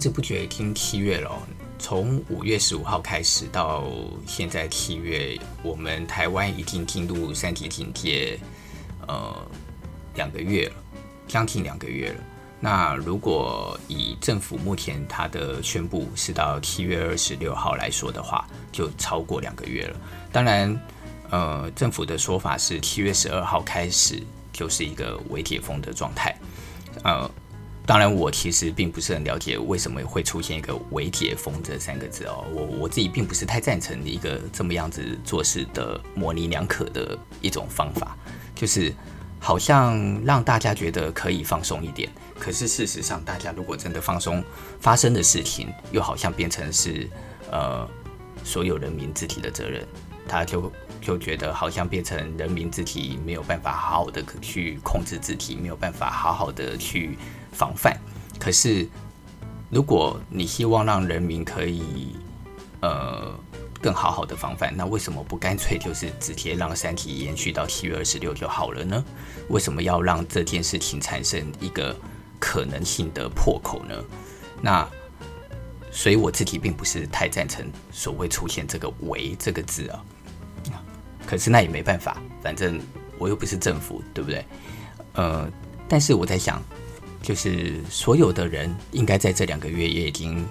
不知不觉已经七月了，从五月十五号开始到现在七月，我们台湾已经进入三级警戒，呃，两个月了，将近两个月了。那如果以政府目前它的宣布是到七月二十六号来说的话，就超过两个月了。当然，呃，政府的说法是七月十二号开始就是一个微解封的状态，呃。当然，我其实并不是很了解为什么会出现一个“微解封”这三个字哦。我我自己并不是太赞成一个这么样子做事的模棱两可的一种方法，就是好像让大家觉得可以放松一点，可是事实上，大家如果真的放松，发生的事情又好像变成是呃所有人民自己的责任，他就就觉得好像变成人民自己没有办法好好的去控制自己，没有办法好好的去。防范，可是如果你希望让人民可以呃更好好的防范，那为什么不干脆就是直接让三体延续到七月二十六就好了呢？为什么要让这件事情产生一个可能性的破口呢？那所以我自己并不是太赞成所谓出现这个“为”这个字啊。可是那也没办法，反正我又不是政府，对不对？呃，但是我在想。就是所有的人应该在这两个月也已经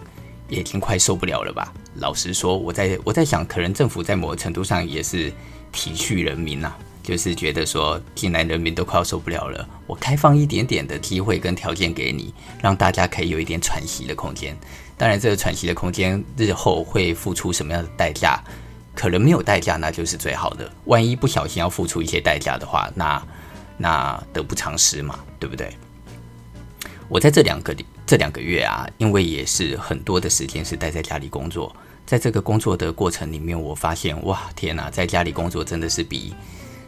也已经快受不了了吧？老实说，我在我在想，可能政府在某个程度上也是体恤人民呐、就是觉得说，既然人民都快要受不了了，我开放一点点的机会跟条件给你，让大家可以有一点喘息的空间。当然，这个喘息的空间日后会付出什么样的代价？可能没有代价，那就是最好的。万一不小心要付出一些代价的话，那那得不偿失嘛，对不对？我在这两个这两个月啊，因为也是很多的时间是待在家里工作，在这个工作的过程里面，我发现哇，天哪，在家里工作真的是比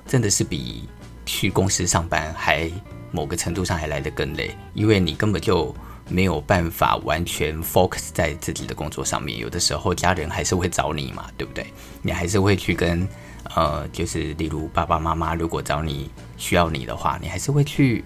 真的是比去公司上班还某个程度上还来得更累，因为你根本就没有办法完全 focus 在自己的工作上面，有的时候家人还是会找你嘛，对不对？你还是会去跟呃，就是例如爸爸妈妈如果找你需要你的话，你还是会去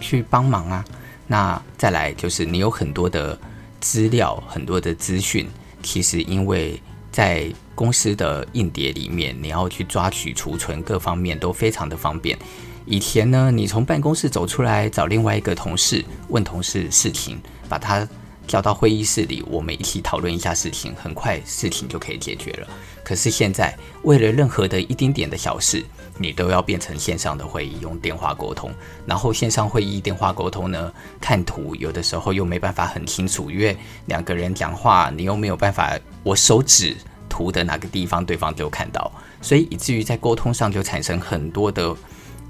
去帮忙啊。那再来就是你有很多的资料，很多的资讯，其实因为在公司的硬碟里面，你要去抓取、储存，各方面都非常的方便。以前呢，你从办公室走出来找另外一个同事，问同事事情，把他叫到会议室里，我们一起讨论一下事情，很快事情就可以解决了。可是现在，为了任何的一丁点的小事，你都要变成线上的会议，用电话沟通。然后线上会议、电话沟通呢，看图有的时候又没办法很清楚，因为两个人讲话，你又没有办法，我手指图的哪个地方，对方就看到，所以以至于在沟通上就产生很多的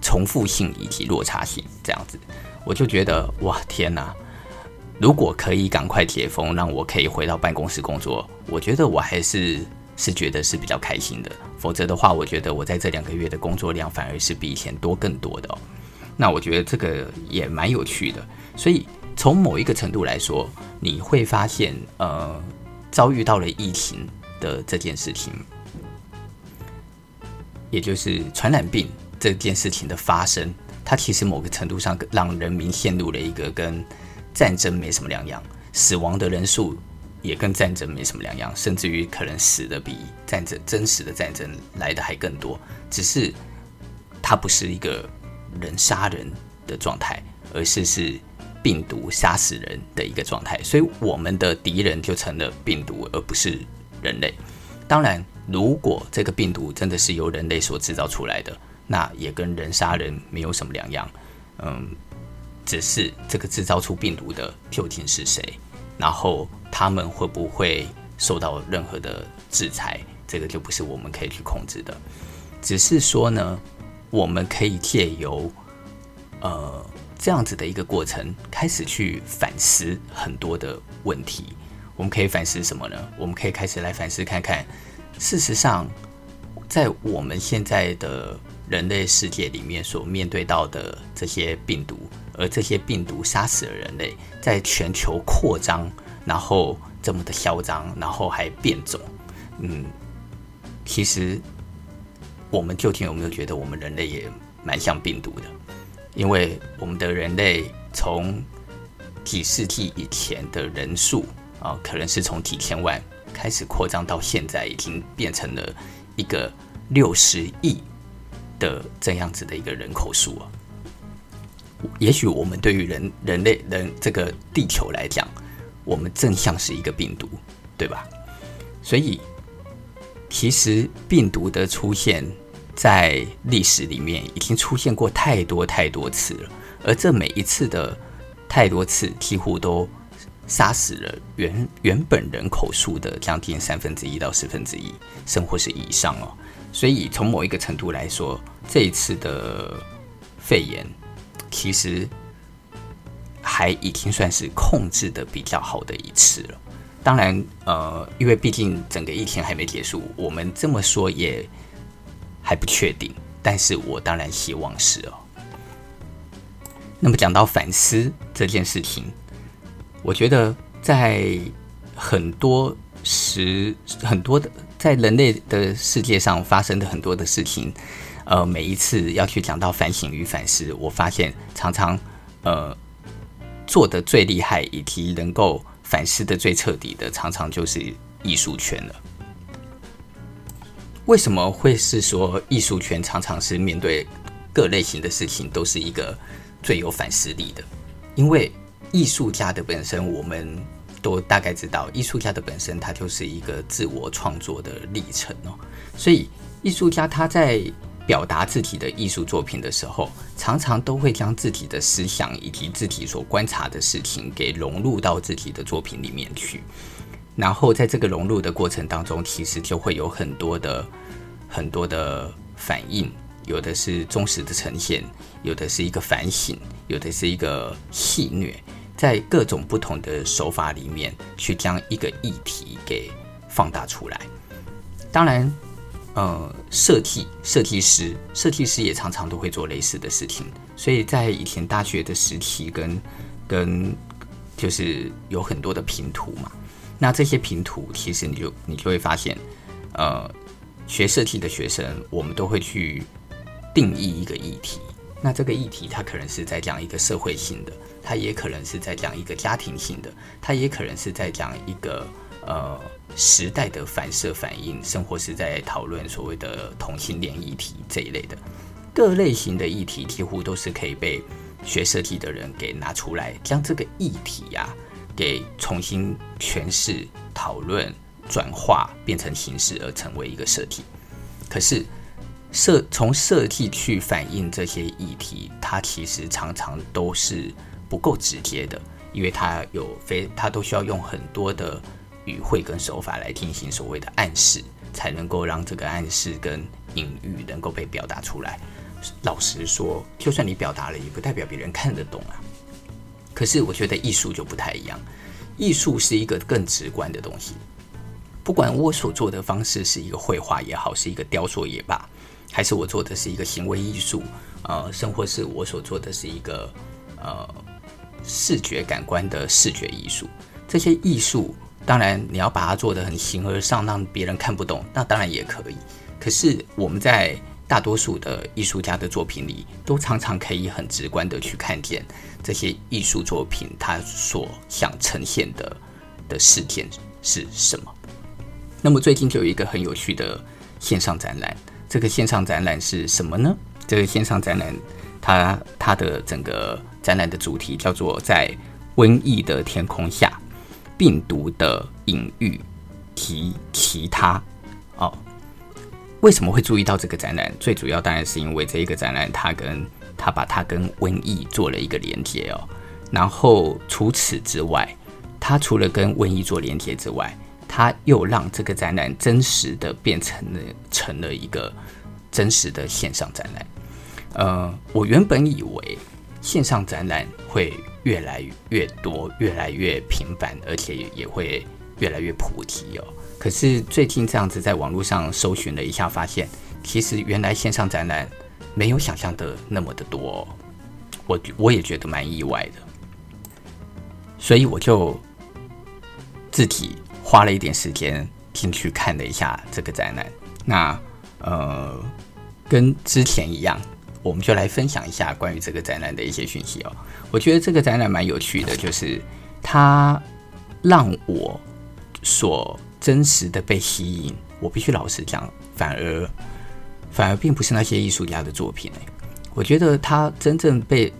重复性以及落差性。这样子，我就觉得哇，天哪！如果可以赶快解封，让我可以回到办公室工作，我觉得我还是。是觉得是比较开心的，否则的话，我觉得我在这两个月的工作量反而是比以前多更多的哦。那我觉得这个也蛮有趣的。所以从某一个程度来说，你会发现，呃，遭遇到了疫情的这件事情，也就是传染病这件事情的发生，它其实某个程度上让人民陷入了一个跟战争没什么两样，死亡的人数。也跟战争没什么两样，甚至于可能死的比战争真实的战争来的还更多。只是它不是一个人杀人的状态，而是是病毒杀死人的一个状态。所以我们的敌人就成了病毒，而不是人类。当然，如果这个病毒真的是由人类所制造出来的，那也跟人杀人没有什么两样。嗯，只是这个制造出病毒的究竟是谁？然后他们会不会受到任何的制裁？这个就不是我们可以去控制的。只是说呢，我们可以借由呃这样子的一个过程，开始去反思很多的问题。我们可以反思什么呢？我们可以开始来反思看看，事实上，在我们现在的人类世界里面所面对到的这些病毒。而这些病毒杀死了人类，在全球扩张，然后这么的嚣张，然后还变种。嗯，其实我们究竟有没有觉得我们人类也蛮像病毒的？因为我们的人类从几世纪以前的人数啊，可能是从几千万开始扩张到现在，已经变成了一个六十亿的这样子的一个人口数啊。也许我们对于人人类人这个地球来讲，我们正像是一个病毒，对吧？所以，其实病毒的出现在历史里面已经出现过太多太多次了，而这每一次的太多次，几乎都杀死了原原本人口数的将近三分之一到四分之一，甚或是以上哦。所以，从某一个程度来说，这一次的肺炎。其实还已经算是控制的比较好的一次了。当然，呃，因为毕竟整个疫情还没结束，我们这么说也还不确定。但是我当然希望是哦。那么讲到反思这件事情，我觉得在很多时很多的在人类的世界上发生的很多的事情。呃，每一次要去讲到反省与反思，我发现常常呃做的最厉害以及能够反思的最彻底的，常常就是艺术圈了。为什么会是说艺术圈常常是面对各类型的事情都是一个最有反思力的？因为艺术家的本身，我们都大概知道，艺术家的本身它就是一个自我创作的历程哦。所以艺术家他在表达自己的艺术作品的时候，常常都会将自己的思想以及自己所观察的事情给融入到自己的作品里面去。然后在这个融入的过程当中，其实就会有很多的很多的反应，有的是忠实的呈现，有的是一个反省，有的是一个戏谑，在各种不同的手法里面去将一个议题给放大出来。当然。呃，设计设计师，设计师也常常都会做类似的事情。所以在以前大学的时期跟，跟就是有很多的评图嘛。那这些评图，其实你就你就会发现，呃，学设计的学生，我们都会去定义一个议题。那这个议题，它可能是在讲一个社会性的，它也可能是在讲一个家庭性的，它也可能是在讲一个。呃，时代的反射反应，甚或是在讨论所谓的同性恋议题这一类的各类型的议题，几乎都是可以被学设计的人给拿出来，将这个议题呀、给重新诠释、讨论、转化，变成形式而成为一个设计。可是设从设计去反映这些议题，它其实常常都是不够直接的，因为它有非它都需要用很多的。语汇跟手法来进行所谓的暗示，才能够让这个暗示跟隐喻能够被表达出来。老实说，就算你表达了，也不代表别人看得懂啊。可是我觉得艺术就不太一样，艺术是一个更直观的东西。不管我所做的方式是一个绘画也好，是一个雕塑也罢，还是我做的是一个行为艺术，呃，甚或是我所做的是一个呃视觉感官的视觉艺术，这些艺术。当然，你要把它做得很形而上，让别人看不懂，那当然也可以。可是我们在大多数的艺术家的作品里，都常常可以很直观地去看见这些艺术作品它所想呈现的的事件是什么。那么最近就有一个很有趣的线上展览，这个线上展览是什么呢？这个线上展览，它它的整个展览的主题叫做在瘟疫的天空下。病毒的隐喻提其他哦，为什么会注意到这个展览？最主要当然是因为这一个展览，它跟它把它跟瘟疫做了一个连接哦。然后除此之外，它除了跟瘟疫做连接之外，它又让这个展览真实的变成了成了一个真实的线上展览。呃，我原本以为线上展览会。越来越多，越来越频繁，而且也会越来越普及哦。可是最近这样子在网络上搜寻了一下，发现其实原来线上展览没有想象的那么的多。我我也觉得蛮意外的，所以我就自己花了一点时间进去看了一下这个展览。那呃，跟之前一样，我们就来分享一下关于这个展览的一些讯息哦。我觉得这个展览蛮有趣的，就是它让我所真实的被吸引。我必须老实讲，反而反而并不是那些艺术家的作品。我觉得他真正被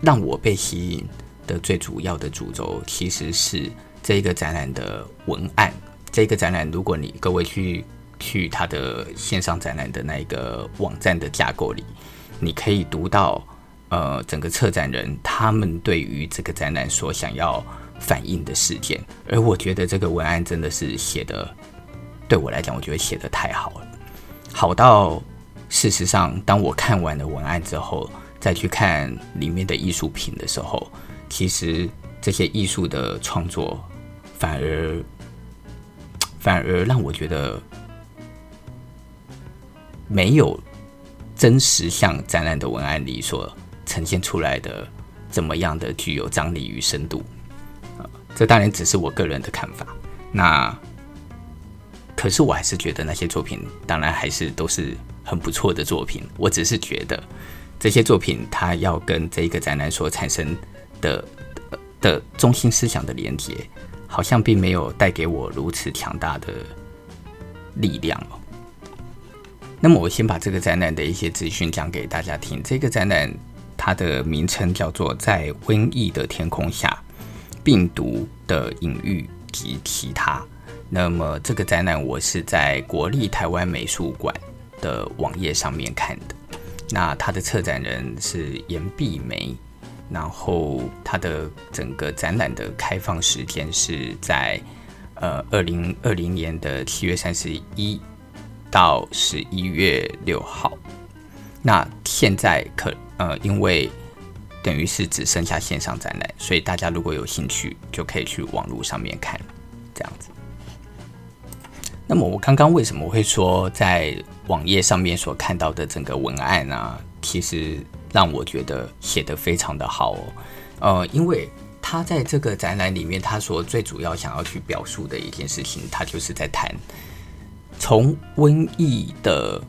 让我被吸引的最主要的主轴，其实是这一个展览的文案。这个展览，如果你各位去去他的线上展览的那一个网站的架构里，你可以读到呃整个策展人他们对于这个展览所想要反映的事件。而我觉得这个文案真的是写的，对我来讲，我觉得写的太好了，好到事实上，当我看完了文案之后，再去看里面的艺术品的时候，其实这些艺术的创作反而。反而让我觉得没有真实像展览的文案里所呈现出来的怎么样的具有张力与深度啊，这当然只是我个人的看法。那可是我还是觉得那些作品当然还是都是很不错的作品。我只是觉得这些作品它要跟这一个展览所产生的的中心思想的连接。好像并没有带给我如此强大的力量哦。那么，我先把这个展览的一些资讯讲给大家听。这个展览它的名称叫做《在瘟疫的天空下：病毒的隐喻及其他》。那么，这个展览我是在国立台湾美术馆的网页上面看的。那它的策展人是严碧梅。然后，它的整个展览的开放时间是在呃二零二零年的七月三十一到十一月六号。那现在可呃，因为等于是只剩下线上展览，所以大家如果有兴趣，就可以去网络上面看这样子。那么我刚刚为什么会说在网页上面所看到的整个文案呢？其实。让我觉得写得非常的好哦，呃，因为他在这个展览里面，他说最主要想要去表述的一件事情，他就是在谈从瘟疫的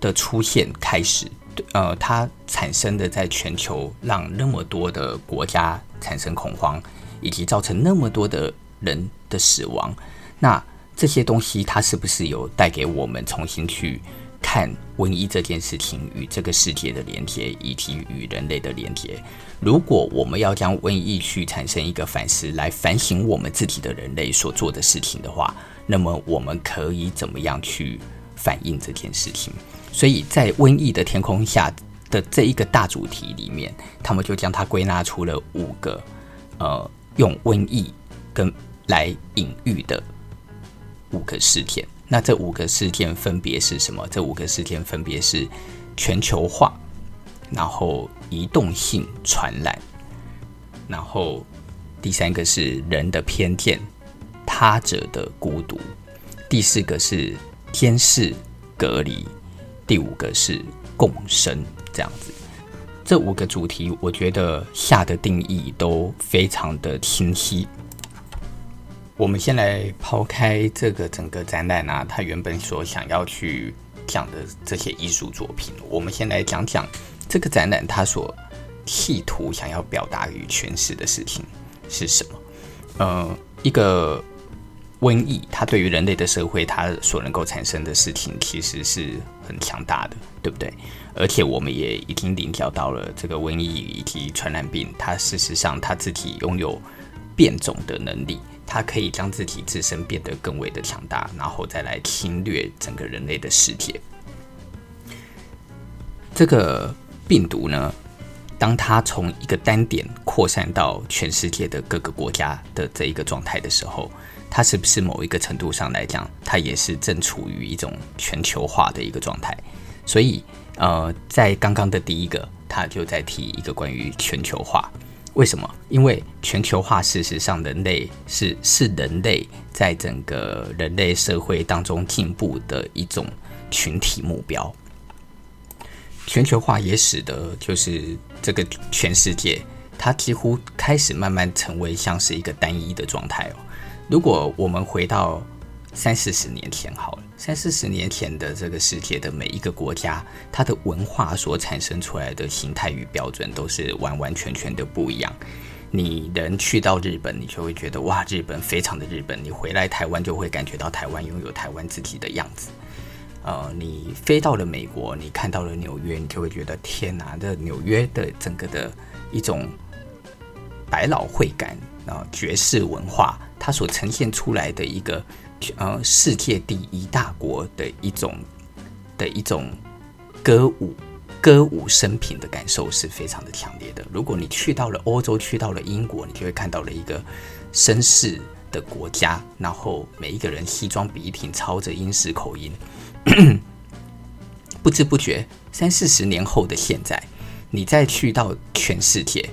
的出现开始，呃，它产生的在全球让那么多的国家产生恐慌，以及造成那么多的人的死亡，那这些东西它是不是有带给我们重新去看瘟疫这件事情与这个世界的连接，以及与人类的连接。如果我们要将瘟疫去产生一个反思，来反省我们自己的人类所做的事情的话，那么我们可以怎么样去反映这件事情？所以在瘟疫的天空下的这一个大主题里面，他们就将它归纳出了五个，呃，用瘟疫跟来隐喻的五个事件。那这五个事件分别是什么？这五个事件分别是全球化，然后移动性传染，然后第三个是人的偏见，他者的孤独，第四个是监视隔离，第五个是共生。这样子，这五个主题，我觉得下的定义都非常的清晰。我们先来抛开这个整个展览啊，他原本所想要去讲的这些艺术作品，我们先来讲讲这个展览它所企图想要表达与诠释的事情是什么。呃，一个瘟疫，它对于人类的社会，它所能够产生的事情其实是很强大的，对不对？而且我们也已经领教到了这个瘟疫以及传染病，它事实上它自己拥有变种的能力。它可以将自己自身变得更为的强大，然后再来侵略整个人类的世界。这个病毒呢，当它从一个单点扩散到全世界的各个国家的这一个状态的时候，它是不是某一个程度上来讲，它也是正处于一种全球化的一个状态？所以，呃，在刚刚的第一个，它就在提一个关于全球化。为什么？因为全球化事实上，人类是是人类在整个人类社会当中进步的一种群体目标。全球化也使得就是这个全世界，它几乎开始慢慢成为像是一个单一的状态哦。如果我们回到三四十年前好了，三四十年前的这个世界的每一个国家，它的文化所产生出来的形态与标准都是完完全全的不一样。你人去到日本，你就会觉得哇，日本非常的日本；你回来台湾，就会感觉到台湾拥有台湾自己的样子。呃，你飞到了美国，你看到了纽约，你就会觉得天哪，这纽约的整个的一种百老汇感啊，爵士文化，它所呈现出来的一个呃世界第一大国的一种的一种歌舞。歌舞升平的感受是非常的强烈的。如果你去到了欧洲，去到了英国，你就会看到了一个绅士的国家，然后每一个人西装笔挺，操着英式口音，不知不觉三四十年后的现在，你再去到全世界，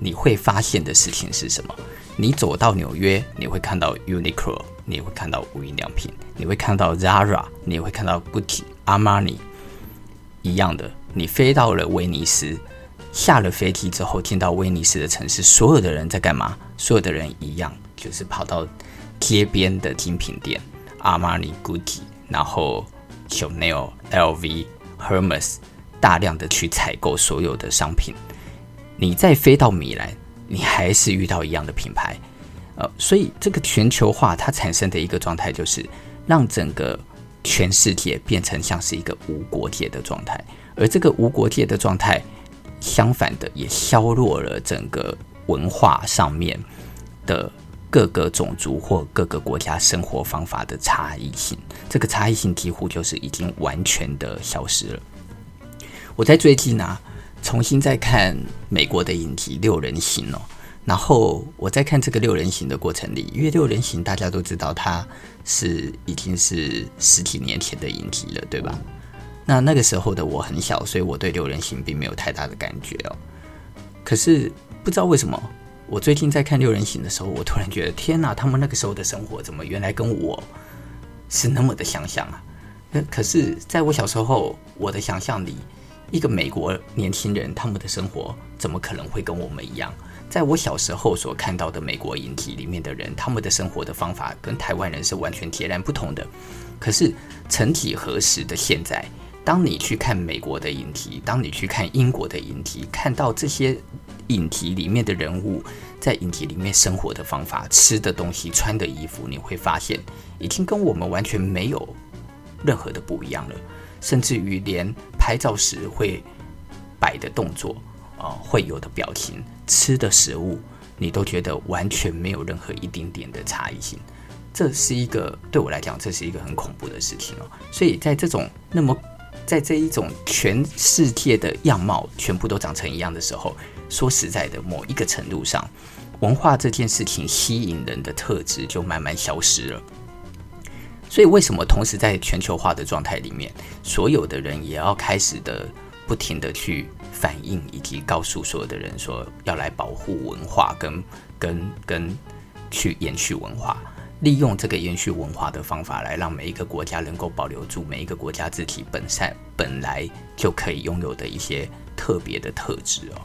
你会发现的事情是什么？你走到纽约，你会看到 Uniqlo，你会看到无印良品，你会看到 Zara，你会看到 Gucci、Armani，一样的。你飞到了威尼斯，下了飞机之后进到威尼斯的城市，所有的人在干嘛？所有的人一样，就是跑到街边的精品店，阿玛尼、Gucci，然后 Chanel、LV、Hermes，大量的去采购所有的商品。你再飞到米兰，你还是遇到一样的品牌。呃，所以这个全球化它产生的一个状态，就是让整个全世界变成像是一个无国界的状态。而这个无国界的状态，相反的也削弱了整个文化上面的各个种族或各个国家生活方法的差异性。这个差异性几乎就是已经完全的消失了。我在最近呢、啊，重新在看美国的影集《六人行》哦，然后我在看这个《六人行》的过程里，因为《六人行》大家都知道它是已经是十几年前的影集了，对吧？那那个时候的我很小，所以我对六人行并没有太大的感觉哦。可是不知道为什么，我最近在看六人行的时候，我突然觉得天哪，他们那个时候的生活怎么原来跟我是那么的相像啊？那可是在我小时候，我的想象里，一个美国年轻人他们的生活怎么可能会跟我们一样？在我小时候所看到的美国影集里面的人，他们的生活的方法跟台湾人是完全截然不同的。可是曾几何时的现在，当你去看美国的影集，当你去看英国的影集，看到这些影集里面的人物在影集里面生活的方法、吃的东西、穿的衣服，你会发现已经跟我们完全没有任何的不一样了。甚至于连拍照时会摆的动作啊、会有的表情、吃的食物，你都觉得完全没有任何一丁点的差异性。这是一个对我来讲，这是一个很恐怖的事情哦。所以在这种那么在这一种全世界的样貌全部都长成一样的时候，说实在的，某一个程度上，文化这件事情吸引人的特质就慢慢消失了。所以，为什么同时在全球化的状态里面，所有的人也要开始的不停的去反映以及告诉所有的人说，要来保护文化跟跟跟去延续文化？利用这个延续文化的方法，来让每一个国家能够保留住每一个国家自己本善本来就可以拥有的一些特别的特质哦。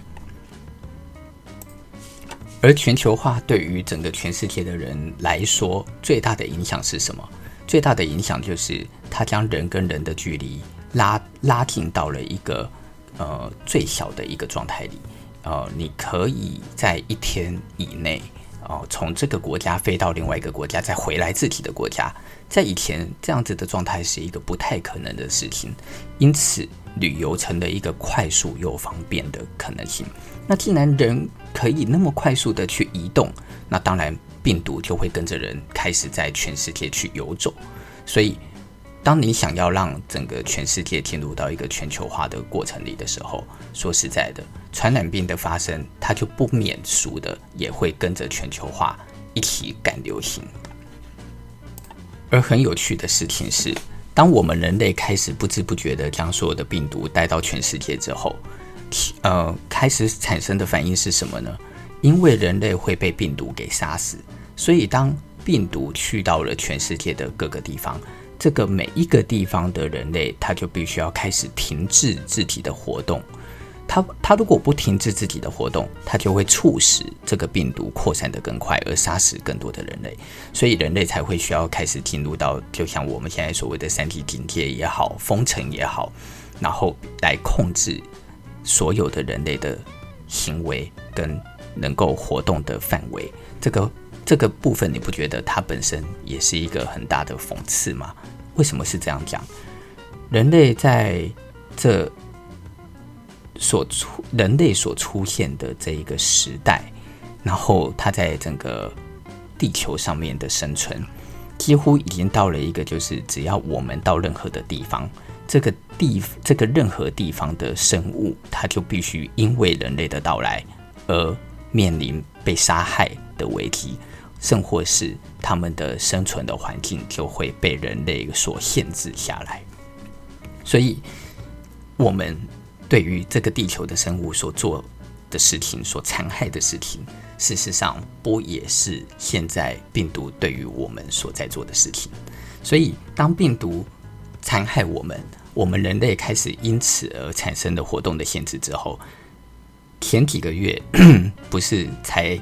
而全球化对于整个全世界的人来说，最大的影响是什么？最大的影响就是它将人跟人的距离拉拉近到了一个呃最小的一个状态里。呃，你可以在一天以内。哦，从这个国家飞到另外一个国家，再回来自己的国家，在以前这样子的状态是一个不太可能的事情，因此旅游成了一个快速又方便的可能性。那既然人可以那么快速的去移动，那当然病毒就会跟着人开始在全世界去游走，所以。当你想要让整个全世界进入到一个全球化的过程里的时候，说实在的，传染病的发生，它就不免俗的也会跟着全球化一起赶流行。而很有趣的事情是，当我们人类开始不知不觉的将所有的病毒带到全世界之后，呃，开始产生的反应是什么呢？因为人类会被病毒给杀死，所以当病毒去到了全世界的各个地方。这个每一个地方的人类，他就必须要开始停滞自己的活动。他他如果不停止自己的活动，他就会促使这个病毒扩散得更快，而杀死更多的人类。所以人类才会需要开始进入到，就像我们现在所谓的三级警戒也好，封城也好，然后来控制所有的人类的行为跟能够活动的范围。这个这个部分，你不觉得它本身也是一个很大的讽刺吗？为什么是这样讲？人类在这。所出人类所出现的这一个时代，然后它在整个地球上面的生存，几乎已经到了一个，就是只要我们到任何的地方，这个地这个任何地方的生物，它就必须因为人类的到来而面临被杀害的危机，甚或是他们的生存的环境就会被人类所限制下来。所以，我们。对于这个地球的生物所做的事情，所残害的事情，事实上不也是现在病毒对于我们所在做的事情？所以，当病毒残害我们，我们人类开始因此而产生的活动的限制之后，前几个月 不是才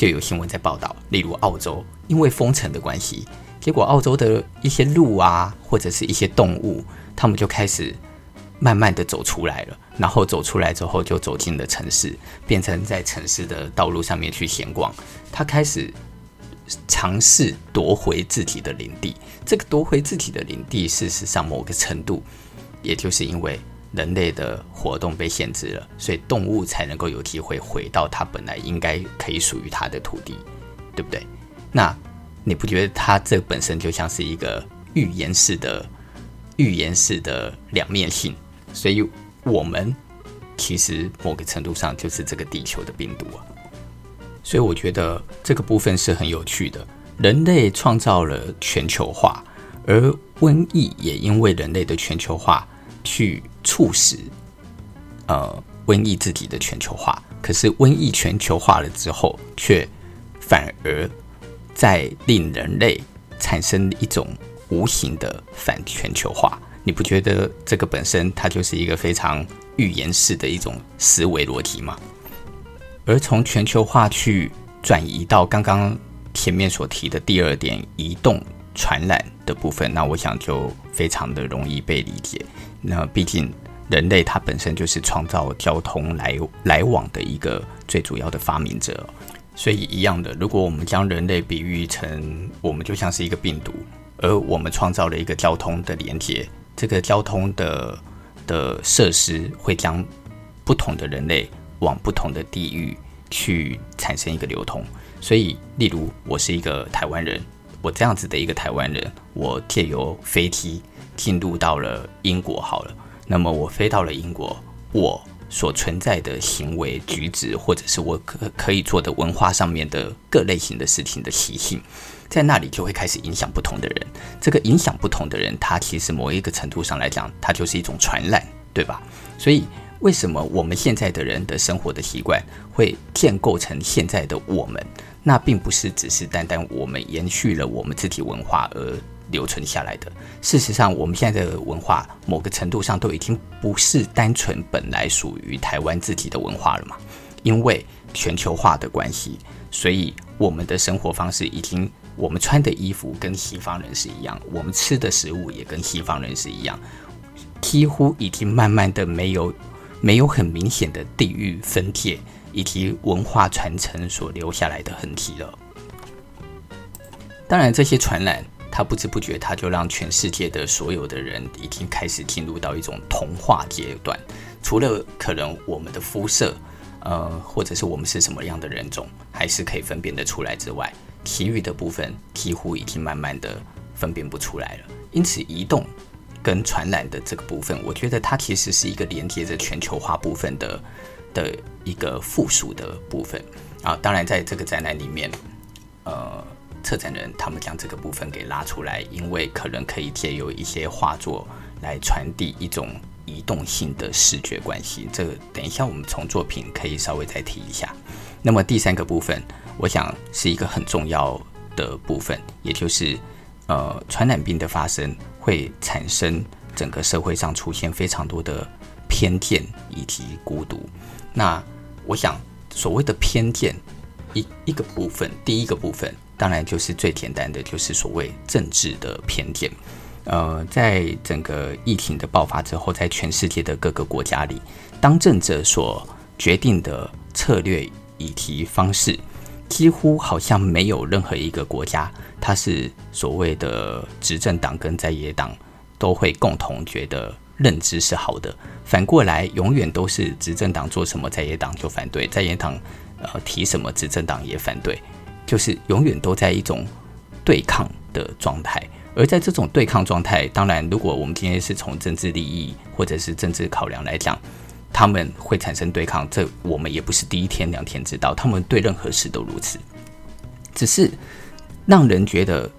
就有新闻在报道，例如澳洲因为封城的关系，结果澳洲的一些鹿啊，或者是一些动物，他们就开始。慢慢的走出来了，然后走出来之后就走进了城市，变成在城市的道路上面去闲逛。他开始尝试夺回自己的领地。这个夺回自己的领地，事实上某个程度，也就是因为人类的活动被限制了，所以动物才能够有机会回到它本来应该可以属于它的土地，对不对？那你不觉得它这本身就像是一个预言式的预言式的两面性？所以，我们其实某个程度上就是这个地球的病毒啊。所以，我觉得这个部分是很有趣的。人类创造了全球化，而瘟疫也因为人类的全球化去促使呃瘟疫自己的全球化。可是，瘟疫全球化了之后，却反而在令人类产生一种无形的反全球化。你不觉得这个本身它就是一个非常预言式的一种思维逻辑吗？而从全球化去转移到刚刚前面所提的第二点，移动传染的部分，那我想就非常的容易被理解。那毕竟人类它本身就是创造交通来来往的一个最主要的发明者，所以一样的，如果我们将人类比喻成我们就像是一个病毒，而我们创造了一个交通的连接。这个交通的的设施会将不同的人类往不同的地域去产生一个流通，所以，例如我是一个台湾人，我这样子的一个台湾人，我借由飞机进入到了英国好了，那么我飞到了英国，我所存在的行为举止，或者是我可可以做的文化上面的各类型的事情的习性。在那里就会开始影响不同的人，这个影响不同的人，他其实某一个程度上来讲，它就是一种传染，对吧？所以为什么我们现在的人的生活的习惯会建构成现在的我们？那并不是只是单单我们延续了我们自己文化而留存下来的。事实上，我们现在的文化某个程度上都已经不是单纯本来属于台湾自己的文化了嘛？因为全球化的关系，所以我们的生活方式已经。我们穿的衣服跟西方人是一样，我们吃的食物也跟西方人是一样，几乎已经慢慢的没有没有很明显的地域分界以及文化传承所留下来的痕迹了。当然，这些传染，它不知不觉，它就让全世界的所有的人已经开始进入到一种同化阶段。除了可能我们的肤色，呃，或者是我们是什么样的人种，还是可以分辨得出来之外。其余的部分几乎已经慢慢的分辨不出来了，因此移动跟传染的这个部分，我觉得它其实是一个连接着全球化部分的的一个附属的部分啊。当然，在这个展览里面，呃，策展人他们将这个部分给拉出来，因为可能可以借由一些画作来传递一种移动性的视觉关系。这个等一下我们从作品可以稍微再提一下。那么第三个部分。我想是一个很重要的部分，也就是，呃，传染病的发生会产生整个社会上出现非常多的偏见以及孤独。那我想，所谓的偏见，一一个部分，第一个部分，当然就是最简单的，就是所谓政治的偏见。呃，在整个疫情的爆发之后，在全世界的各个国家里，当政者所决定的策略以及方式，几乎好像没有任何一个国家，它是所谓的执政党跟在野党都会共同觉得认知是好的。反过来，永远都是执政党做什么，在野党就反对；在野党呃提什么，执政党也反对，就是永远都在一种对抗的状态。而在这种对抗状态，当然，如果我们今天是从政治利益或者是政治考量来讲，他们会产生对抗，这我们也不是第一天两天知道，他们对任何事都如此。只是让人觉得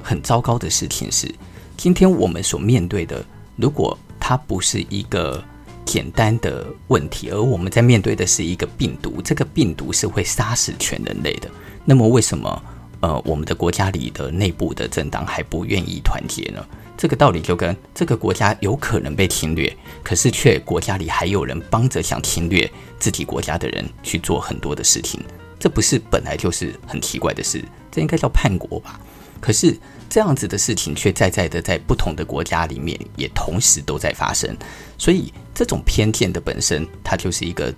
很糟糕的事情是，今天我们所面对的，如果它不是一个简单的问题，而我们在面对的是一个病毒，这个病毒是会杀死全人类的，那么为什么？呃，我们的国家里的内部的政党还不愿意团结呢？这个道理就跟这个国家有可能被侵略，可是却国家里还有人帮着想侵略自己国家的人去做很多的事情，这不是本来就是很奇怪的事？这应该叫叛国吧？可是这样子的事情却在在的在不同的国家里面也同时都在发生，所以这种偏见的本身，它就是一个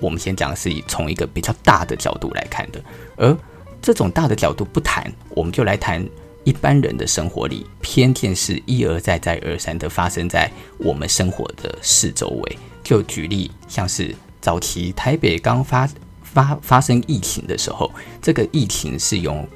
我们先讲的是从一个比较大的角度来看的，而。这种大的角度不谈，我们就来谈一般人的生活里，偏见是一而再、再而三的发生在我们生活的四周围。就举例，像是早期台北刚发发发生疫情的时候，这个疫情是由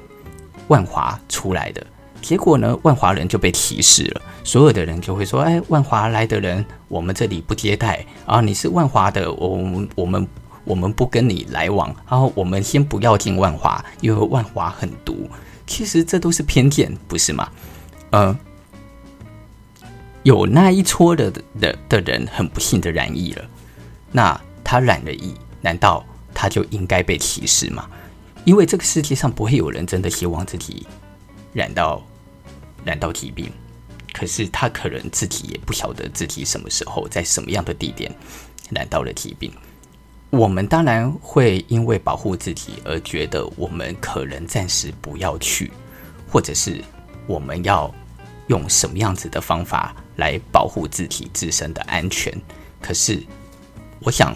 万华出来的，结果呢，万华人就被歧视了，所有的人就会说：“哎，万华来的人，我们这里不接待啊！你是万华的，我我们。”我们不跟你来往，然后我们先不要进万华，因为万华很毒。其实这都是偏见，不是吗？呃，有那一撮的的的人很不幸的染疫了，那他染了疫，难道他就应该被歧视吗？因为这个世界上不会有人真的希望自己染到染到疾病，可是他可能自己也不晓得自己什么时候在什么样的地点染到了疾病。我们当然会因为保护自己而觉得我们可能暂时不要去，或者是我们要用什么样子的方法来保护自己自身的安全。可是，我想，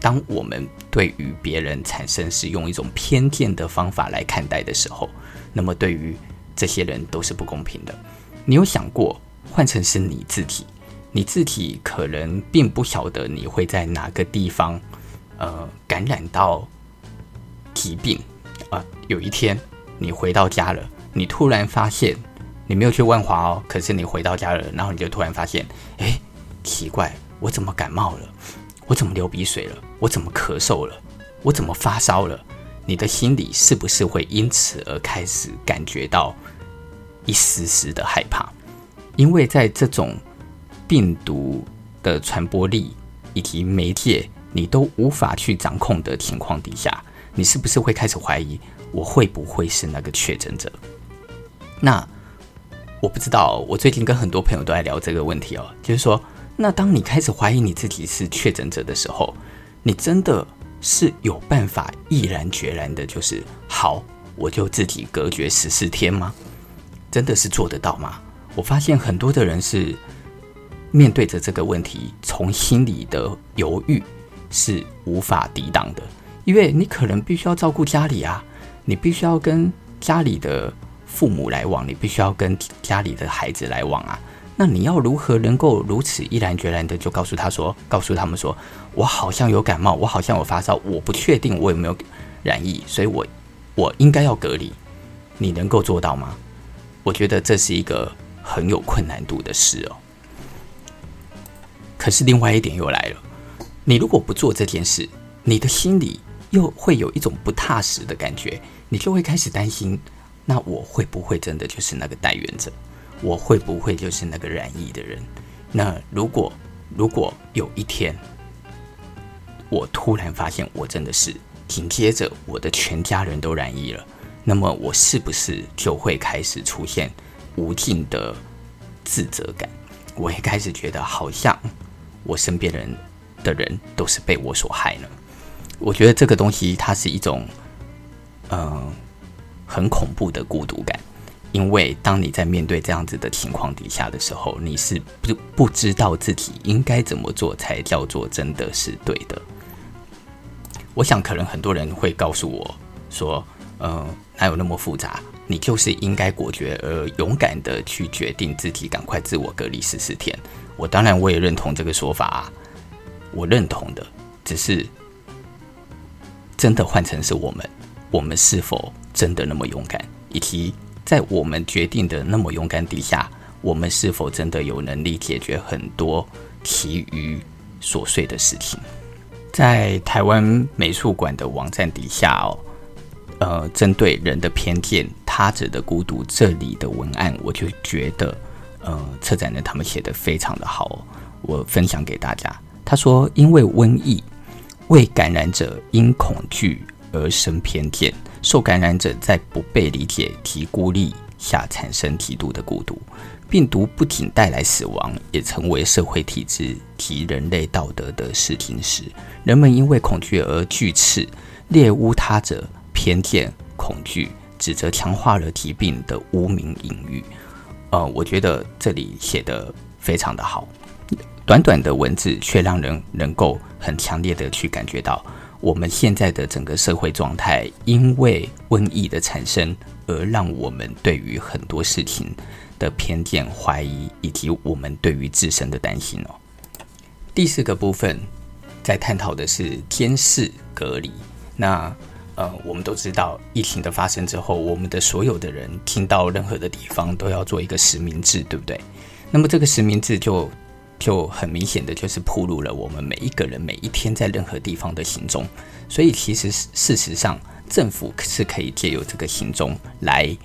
当我们对于别人产生是用一种偏见的方法来看待的时候，那么对于这些人都是不公平的。你有想过，换成是你自己，你自己可能并不晓得你会在哪个地方。呃，感染到疾病啊，有一天你回到家了，你突然发现你没有去万华哦，可是你回到家了，然后你就突然发现，哎，奇怪，我怎么感冒了？我怎么流鼻水了？我怎么咳嗽了？我怎么发烧了？你的心里是不是会因此而开始感觉到一丝丝的害怕？因为在这种病毒的传播力以及媒介。你都无法去掌控的情况底下，你是不是会开始怀疑我会不会是那个确诊者？那我不知道，我最近跟很多朋友都在聊这个问题哦，就是说，那当你开始怀疑你自己是确诊者的时候，你真的是有办法毅然决然的，就是好，我就自己隔绝十四天吗？真的是做得到吗？我发现很多的人是面对着这个问题，从心里的犹豫。是无法抵挡的，因为你可能必须要照顾家里啊，你必须要跟家里的父母来往，你必须要跟家里的孩子来往啊。那你要如何能够如此毅然决然的就告诉他说，告诉他们说，我好像有感冒，我好像有发烧，我不确定我有没有染疫，所以我我应该要隔离。你能够做到吗？我觉得这是一个很有困难度的事哦。可是另外一点又来了。你如果不做这件事，你的心里又会有一种不踏实的感觉，你就会开始担心：那我会不会真的就是那个带原者？我会不会就是那个染疫的人？那如果如果有一天我突然发现我真的是，紧接着我的全家人都染疫了，那么我是不是就会开始出现无尽的自责感？我会开始觉得好像我身边人的人都是被我所害呢？我觉得这个东西它是一种，嗯、很恐怖的孤独感。因为当你在面对这样子的情况底下的时候，你是不不知道自己应该怎么做才叫做真的是对的。我想，可能很多人会告诉我说：“呃，哪有那么复杂？你就是应该果决而勇敢的去决定自己赶快自我隔离十四天。”我当然我也认同这个说法啊，我认同的，只是真的换成是我们，我们是否真的那么勇敢，以及。在我们决定的那么勇敢底下，我们是否真的有能力解决很多其余琐碎的事情？在台湾美术馆的网站底下哦，呃，针对人的偏见、他者的孤独这里的文案，我就觉得，呃，策展人他们写得非常的好，我分享给大家。他说：“因为瘟疫，为感染者因恐惧而生偏见。”受感染者在不被理解及孤立下产生极度的孤独。病毒不仅带来死亡，也成为社会体制及人类道德的试金石。人们因为恐惧而拒斥、猎污他者、偏见、恐惧，指责强化了疾病的污名隐喻。呃，我觉得这里写得非常的好，短短的文字却让人能够很强烈的去感觉到。我们现在的整个社会状态，因为瘟疫的产生，而让我们对于很多事情的偏见、怀疑，以及我们对于自身的担心哦。第四个部分在探讨的是监视隔离。那呃，我们都知道，疫情的发生之后，我们的所有的人听到任何的地方都要做一个实名制，对不对？那么这个实名制就。就很明显的就是暴露了我们每一个人每一天在任何地方的行踪，所以其实事实上政府是可以借由这个行踪来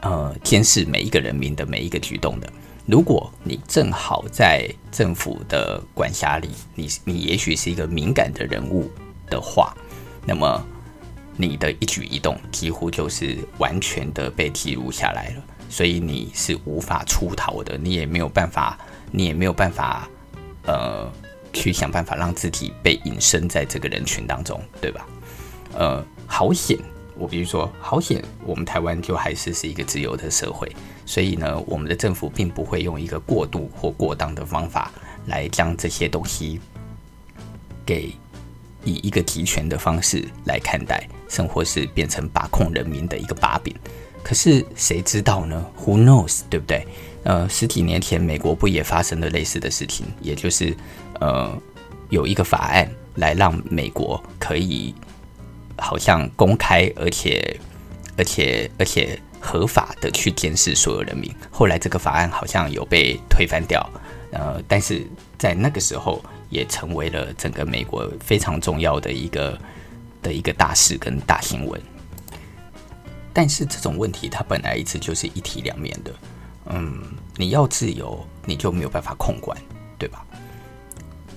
呃监视每一个人民的每一个举动的。如果你正好在政府的管辖里，你你也许是一个敏感的人物的话，那么你的一举一动几乎就是完全的被记录下来了，所以你是无法出逃的，你也没有办法。你也没有办法，呃，去想办法让自己被隐身在这个人群当中，对吧？呃，好险，我比如说，好险，我们台湾就还是是一个自由的社会，所以呢，我们的政府并不会用一个过度或过当的方法来将这些东西给以一个集权的方式来看待，甚或是变成把控人民的一个把柄。可是谁知道呢？Who knows，对不对？呃，十几年前，美国不也发生了类似的事情？也就是，呃，有一个法案来让美国可以好像公开，而且而且而且合法的去监视所有人民。后来这个法案好像有被推翻掉，呃，但是在那个时候也成为了整个美国非常重要的一个的一个大事跟大新闻。但是这种问题它本来一直就是一体两面的。嗯，你要自由，你就没有办法控管，对吧？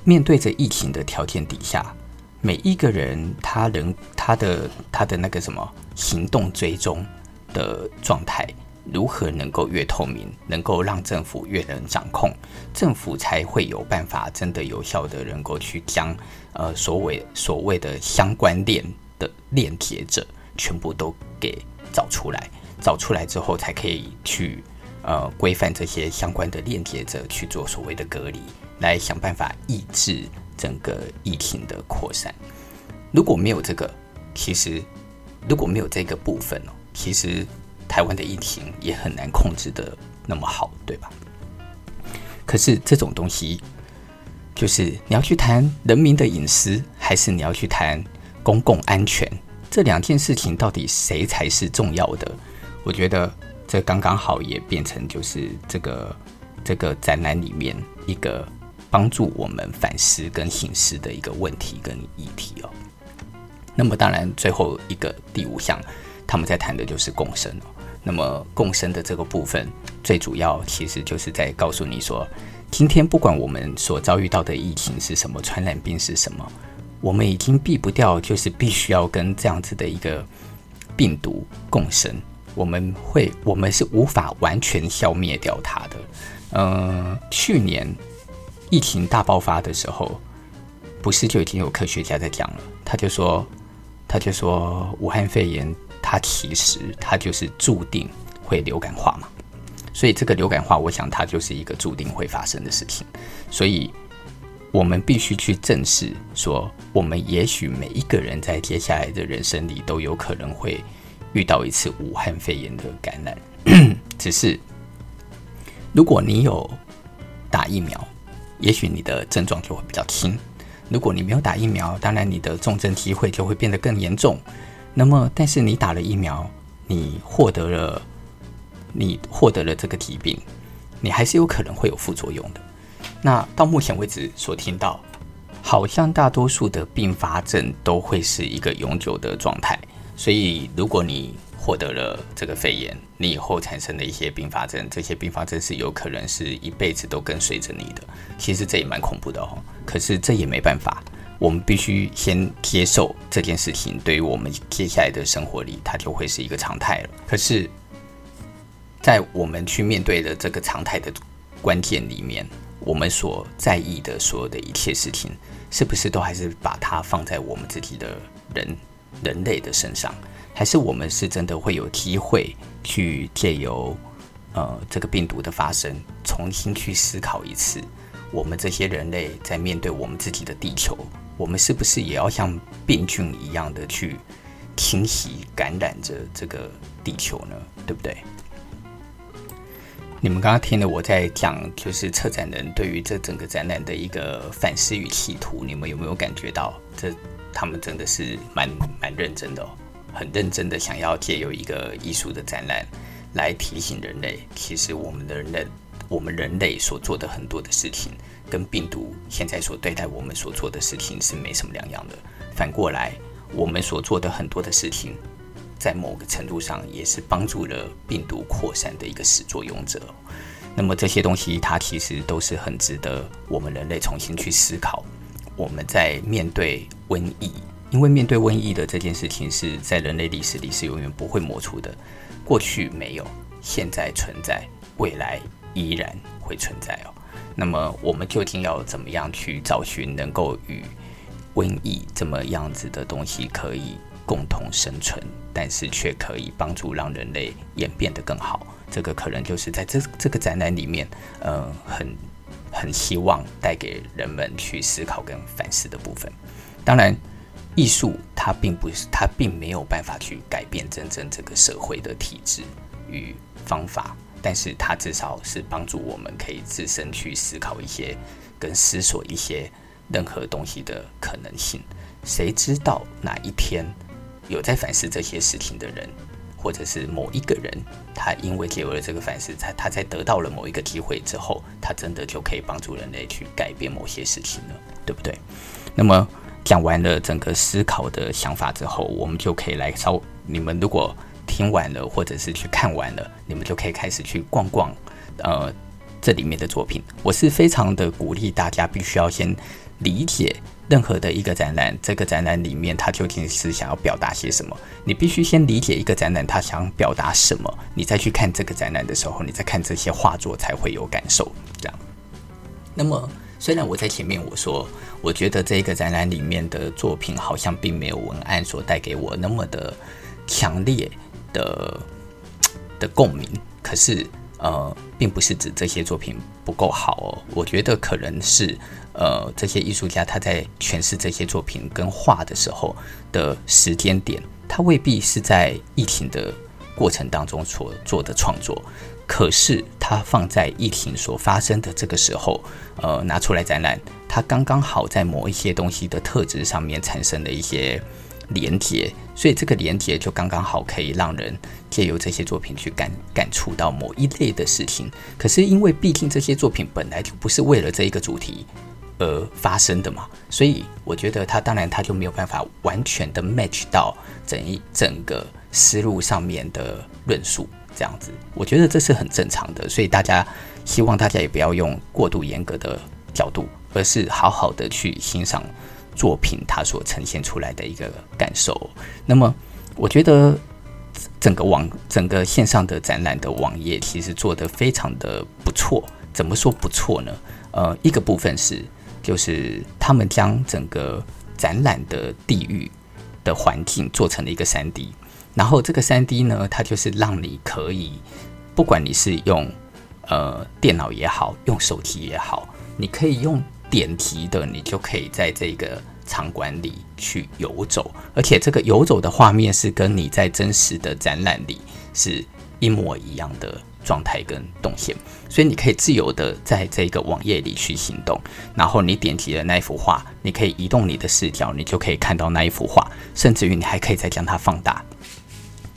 面对着疫情的条件底下，每一个人他人他的他的那个什么行动追踪的状态，如何能够越透明，能够让政府越能掌控，政府才会有办法真的有效的能够去将呃所谓所谓的相关链的链接者全部都给找出来，找出来之后才可以去。呃，规范这些相关的链接者去做所谓的隔离，来想办法抑制整个疫情的扩散。如果没有这个，其实如果没有这个部分哦，其实台湾的疫情也很难控制的那么好，对吧？可是这种东西，就是你要去谈人民的隐私，还是你要去谈公共安全？这两件事情到底谁才是重要的？我觉得。这刚刚好也变成就是这个这个展览里面一个帮助我们反思跟醒思的一个问题跟议题哦。那么当然最后一个第五项，他们在谈的就是共生哦。那么共生的这个部分，最主要其实就是在告诉你说，今天不管我们所遭遇到的疫情是什么，传染病是什么，我们已经避不掉，就是必须要跟这样子的一个病毒共生。我们会，我们是无法完全消灭掉它的。嗯、呃，去年疫情大爆发的时候，不是就已经有科学家在讲了？他就说，他就说，武汉肺炎它其实它就是注定会流感化嘛。所以这个流感化，我想它就是一个注定会发生的事情。所以我们必须去正视，说我们也许每一个人在接下来的人生里都有可能会遇到一次武汉肺炎的感染。只是如果你有打疫苗，也许你的症状就会比较轻；如果你没有打疫苗，当然你的重症机会就会变得更严重。那么，但是你打了疫苗，你获得了。你获得了这个疾病，你还是有可能会有副作用的。那到目前为止所听到，好像大多数的并发症都会是一个永久的状态。所以，如果你获得了这个肺炎，你以后产生的一些并发症，这些并发症是有可能是一辈子都跟随着你的。其实这也蛮恐怖的哦。可是这也没办法，我们必须先接受这件事情，对于我们接下来的生活里，它就会是一个常态了。可是。在我们去面对的这个常态的关键里面，我们所在意的所有的一切事情，是不是都还是把它放在我们自己的人人类的身上？还是我们是真的会有机会去借由呃这个病毒的发生，重新去思考一次，我们这些人类在面对我们自己的地球，我们是不是也要像病菌一样的去侵袭、感染着这个地球呢？对不对？你们刚刚听了我在讲，就是策展人对于这整个展览的一个反思与企图，你们有没有感觉到，这他们真的是蛮蛮认真的哦，很认真的想要借由一个艺术的展览来提醒人类，其实我们的人类，我们人类所做的很多的事情，跟病毒现在所对待我们所做的事情是没什么两样的。反过来，我们所做的很多的事情。在某个程度上，也是帮助了病毒扩散的一个始作俑者。那么这些东西，它其实都是很值得我们人类重新去思考。我们在面对瘟疫，因为面对瘟疫的这件事情，是在人类历史里是永远不会抹除的。过去没有，现在存在，未来依然会存在哦。那么我们究竟要怎么样去找寻能够与瘟疫这么样子的东西可以共同生存，但是却可以帮助让人类演变得更好。这个可能就是在这这个展览里面，呃，很很希望带给人们去思考跟反思的部分。当然，艺术它并不是，它并没有办法去改变真正这个社会的体制与方法，但是它至少是帮助我们可以自身去思考一些跟思索一些任何东西的可能性。谁知道哪一天？有在反思这些事情的人，或者是某一个人，他因为借由了这个反思，他他在得到了某一个机会之后，他真的就可以帮助人类去改变某些事情了，对不对？那么讲完了整个思考的想法之后，我们就可以来稍，你们如果听完了，或者是去看完了，你们就可以开始去逛逛，呃，这里面的作品。我是非常的鼓励大家，必须要先理解。任何的一个展览，这个展览里面它究竟是想要表达些什么？你必须先理解一个展览它想表达什么，你再去看这个展览的时候，你再看这些画作才会有感受。这样。那么，虽然我在前面我说，我觉得这个展览里面的作品好像并没有文案所带给我那么的强烈的的共鸣，可是。呃，并不是指这些作品不够好哦，我觉得可能是，呃，这些艺术家他在诠释这些作品跟画的时候的时间点，他未必是在疫情的过程当中所做的创作，可是他放在疫情所发生的这个时候，呃，拿出来展览，他刚刚好在某一些东西的特质上面产生了一些。连接，所以这个连接就刚刚好可以让人借由这些作品去感感触到某一类的事情。可是因为毕竟这些作品本来就不是为了这一个主题而发生的嘛，所以我觉得他当然他就没有办法完全的 match 到整一整个思路上面的论述这样子。我觉得这是很正常的，所以大家希望大家也不要用过度严格的角度，而是好好的去欣赏。作品它所呈现出来的一个感受，那么我觉得整个网整个线上的展览的网页其实做得非常的不错。怎么说不错呢？呃，一个部分是就是他们将整个展览的地域的环境做成了一个三 D，然后这个三 D 呢，它就是让你可以，不管你是用呃电脑也好，用手机也好，你可以用点击的，你就可以在这个场馆里去游走，而且这个游走的画面是跟你在真实的展览里是一模一样的状态跟动线，所以你可以自由的在这个网页里去行动，然后你点击了那一幅画，你可以移动你的视角，你就可以看到那一幅画，甚至于你还可以再将它放大。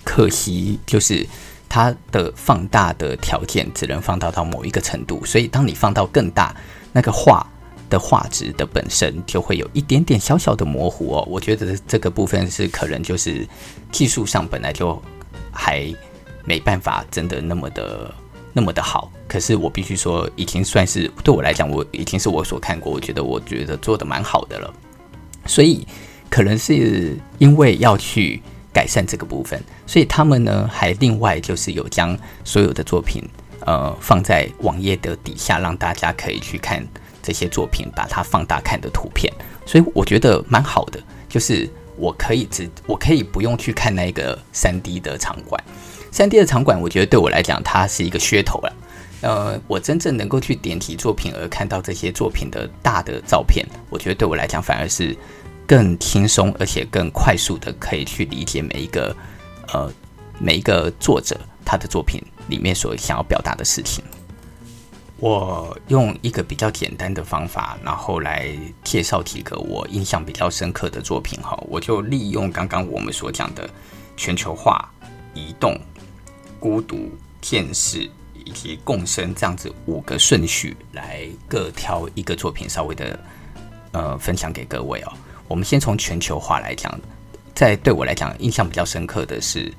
可惜就是它的放大的条件只能放大到某一个程度，所以当你放到更大，那个画的画质的本身就会有一点点小小的模糊哦。我觉得这个部分是可能就是技术上本来就还。没办法，真的那么的那么的好。可是我必须说，已经算是对我来讲，我已经是我所看过，我觉得我觉得做得蛮好的了。所以可能是因为要去改善这个部分，所以他们呢还另外就是有将所有的作品呃放在网页的底下，让大家可以去看这些作品，把它放大看的图片。所以我觉得蛮好的，就是我可以只我可以不用去看那个三 D 的场馆。三 D 的场馆，我觉得对我来讲，它是一个噱头了。呃，我真正能够去点题作品而看到这些作品的大的照片，我觉得对我来讲反而是更轻松，而且更快速的可以去理解每一个呃每一个作者他的作品里面所想要表达的事情。我用一个比较简单的方法，然后来介绍几个我印象比较深刻的作品哈。我就利用刚刚我们所讲的全球化、移动。孤独、见识以及共生这样子五个顺序来各挑一个作品，稍微的呃分享给各位哦。我们先从全球化来讲，在对我来讲印象比较深刻的是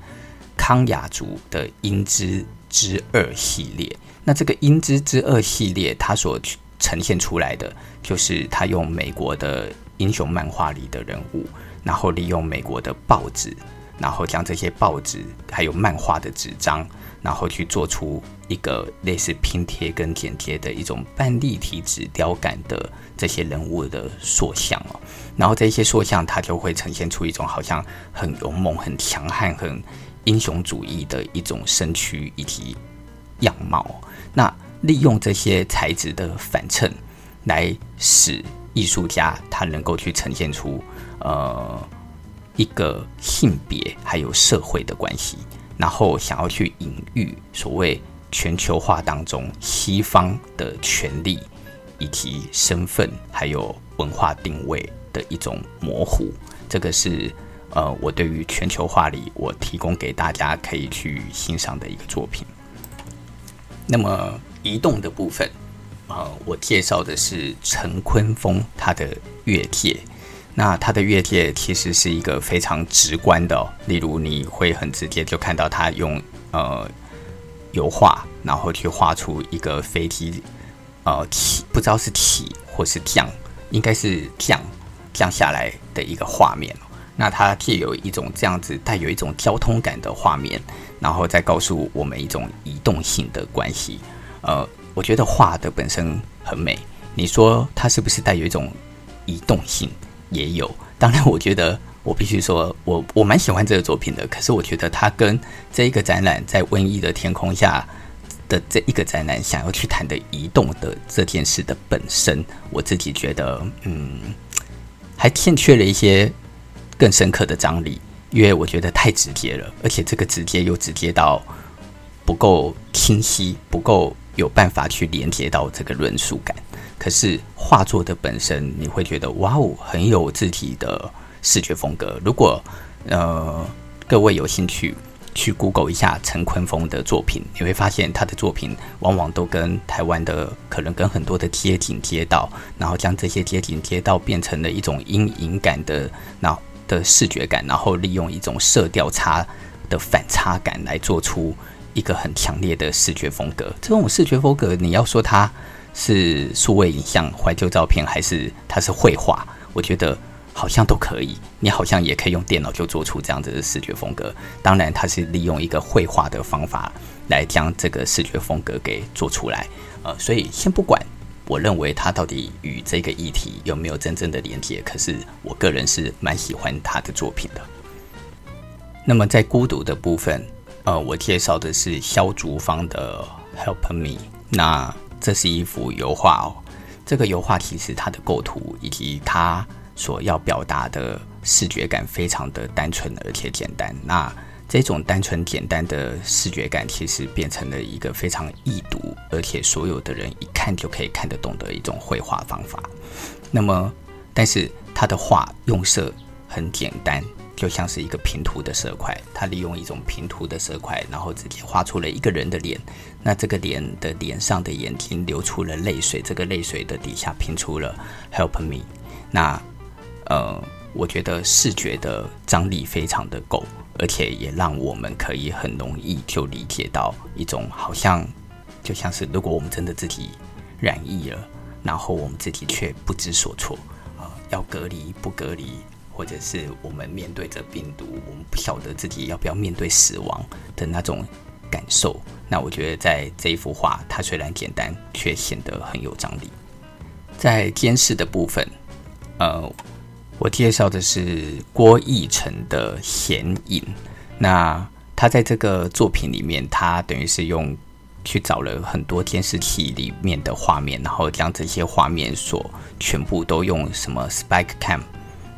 康雅族的《音之之二》系列。那这个《音之之二》系列，它所呈现出来的就是他用美国的英雄漫画里的人物，然后利用美国的报纸。然后将这些报纸还有漫画的纸张，然后去做出一个类似拼贴跟剪接的一种半立体纸雕感的这些人物的塑像哦。然后这些塑像它就会呈现出一种好像很勇猛、很强悍、很英雄主义的一种身躯以及样貌。那利用这些材质的反衬，来使艺术家他能够去呈现出呃。一个性别还有社会的关系，然后想要去隐喻所谓全球化当中西方的权利以及身份还有文化定位的一种模糊，这个是呃我对于全球化里我提供给大家可以去欣赏的一个作品。那么移动的部分，呃，我介绍的是陈坤锋他的越界。那它的越界其实是一个非常直观的，例如你会很直接就看到他用呃油画，然后去画出一个飞机呃起，不知道是起或是降，应该是降降下来的一个画面。那它既有一种这样子带有一种交通感的画面，然后再告诉我们一种移动性的关系。呃，我觉得画的本身很美，你说它是不是带有一种移动性？也有，当然，我觉得我必须说，我我蛮喜欢这个作品的。可是，我觉得它跟这一个展览在瘟疫的天空下的这一个展览想要去谈的移动的这件事的本身，我自己觉得，嗯，还欠缺了一些更深刻的张力，因为我觉得太直接了，而且这个直接又直接到不够清晰，不够有办法去连接到这个论述感。可是画作的本身，你会觉得哇哦，很有自己的视觉风格。如果呃各位有兴趣去 Google 一下陈坤峰的作品，你会发现他的作品往往都跟台湾的可能跟很多的街景街道，然后将这些街景街道变成了一种阴影感的那的视觉感，然后利用一种色调差的反差感来做出一个很强烈的视觉风格。这种视觉风格，你要说它。是数位影像、怀旧照片，还是它是绘画？我觉得好像都可以。你好像也可以用电脑就做出这样子的视觉风格。当然，它是利用一个绘画的方法来将这个视觉风格给做出来。呃，所以先不管我认为他到底与这个议题有没有真正的连接？可是我个人是蛮喜欢他的作品的。那么在孤独的部分，呃，我介绍的是萧竹芳的《Help Me》。那这是一幅油画哦。这个油画其实它的构图以及它所要表达的视觉感非常的单纯而且简单。那这种单纯简单的视觉感，其实变成了一个非常易读，而且所有的人一看就可以看得懂的一种绘画方法。那么，但是他的画用色很简单，就像是一个平涂的色块。他利用一种平涂的色块，然后直接画出了一个人的脸。那这个脸的脸上的眼睛流出了泪水，这个泪水的底下拼出了 “Help me”。那，呃，我觉得视觉的张力非常的够。而且也让我们可以很容易就理解到一种好像，就像是如果我们真的自己染疫了，然后我们自己却不知所措啊，要隔离不隔离，或者是我们面对着病毒，我们不晓得自己要不要面对死亡的那种感受。那我觉得在这一幅画，它虽然简单，却显得很有张力。在监视的部分，呃。我介绍的是郭义成的《显影》，那他在这个作品里面，他等于是用去找了很多监视器里面的画面，然后将这些画面所全部都用什么 Spike Cam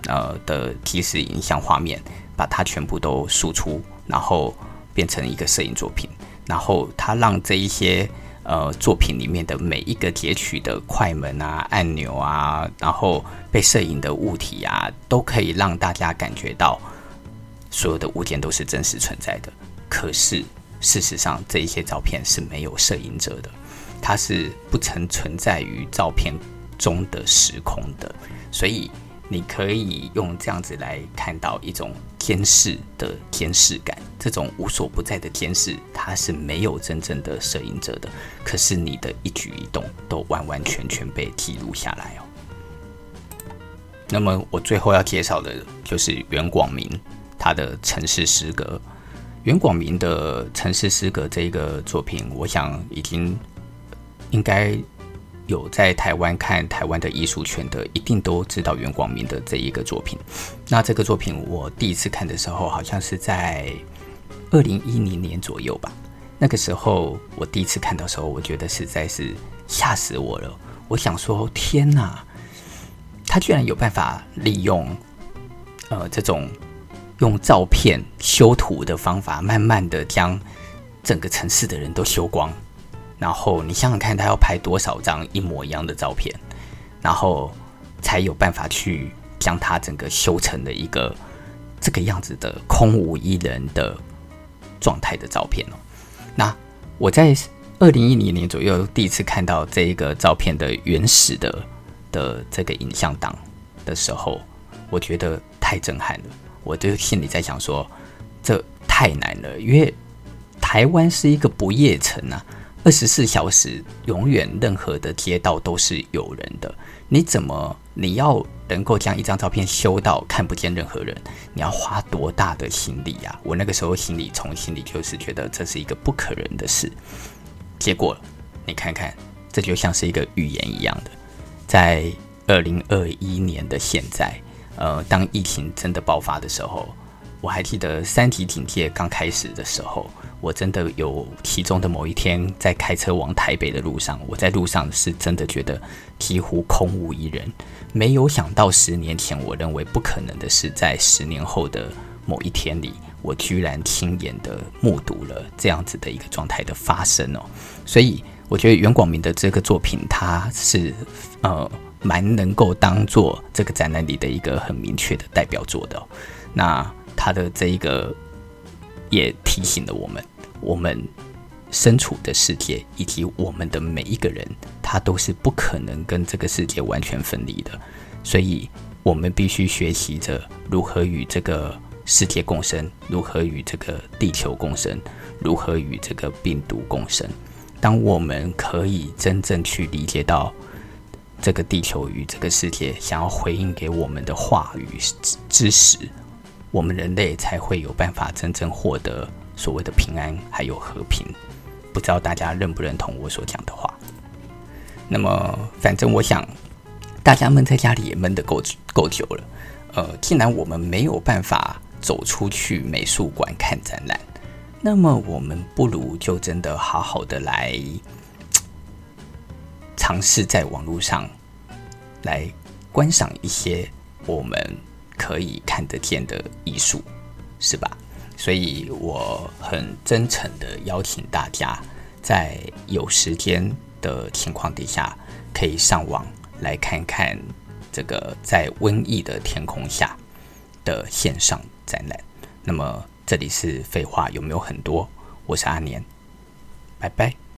呃的即时影像画面，把它全部都输出，然后变成一个摄影作品，然后他让这一些。呃，作品里面的每一个截取的快门啊、按钮啊，然后被摄影的物体啊，都可以让大家感觉到所有的物件都是真实存在的。可是事实上，这一些照片是没有摄影者的，它是不曾存在于照片中的时空的，所以。你可以用这样子来看到一种监视的监视感，这种无所不在的监视，它是没有真正的摄影者的，可是你的一举一动都完完全全被记录下来哦。那么我最后要介绍的就是袁广明他的城市诗歌。袁广明的城市诗歌这个作品，我想已经应该。有在台湾看台湾的艺术圈的，一定都知道袁广明的这一个作品。那这个作品我第一次看的时候，好像是在二零一零年左右吧。那个时候我第一次看到的时候，我觉得实在是吓死我了。我想说，天哪，他居然有办法利用呃这种用照片修图的方法，慢慢的将整个城市的人都修光。然后你想想看，他要拍多少张一模一样的照片，然后才有办法去将它整个修成的一个这个样子的空无一人的状态的照片哦。那我在二零一零年左右第一次看到这一个照片的原始的的这个影像档的时候，我觉得太震撼了。我就心里在想说，这太难了，因为台湾是一个不夜城啊。二十四小时，永远任何的街道都是有人的。你怎么你要能够将一张照片修到看不见任何人？你要花多大的心力呀？我那个时候心里从心里就是觉得这是一个不可能的事。结果你看看，这就像是一个预言一样的，在二零二一年的现在，呃，当疫情真的爆发的时候，我还记得三级警戒刚开始的时候。我真的有其中的某一天在开车往台北的路上，我在路上是真的觉得几乎空无一人。没有想到十年前我认为不可能的事，在十年后的某一天里，我居然亲眼的目睹了这样子的一个状态的发生哦。所以我觉得袁广明的这个作品，它是呃蛮能够当做这个展览里的一个很明确的代表作的。那他的这一个。也提醒了我们，我们身处的世界以及我们的每一个人，他都是不可能跟这个世界完全分离的，所以我们必须学习着如何与这个世界共生，如何与这个地球共生，如何与这个病毒共生。当我们可以真正去理解到这个地球与这个世界想要回应给我们的话语之时，我们人类才会有办法真正获得所谓的平安还有和平。不知道大家认不认同我所讲的话？那么，反正我想，大家闷在家里也闷得够够久了。呃，既然我们没有办法走出去美术馆看展览，那么我们不如就真的好好的来尝试在网络上来观赏一些我们可以看得见的艺术，是吧？所以我很真诚的邀请大家，在有时间的情况底下，可以上网来看看这个在瘟疫的天空下的线上展览。那么这里是废话有没有很多？我是阿年，拜拜。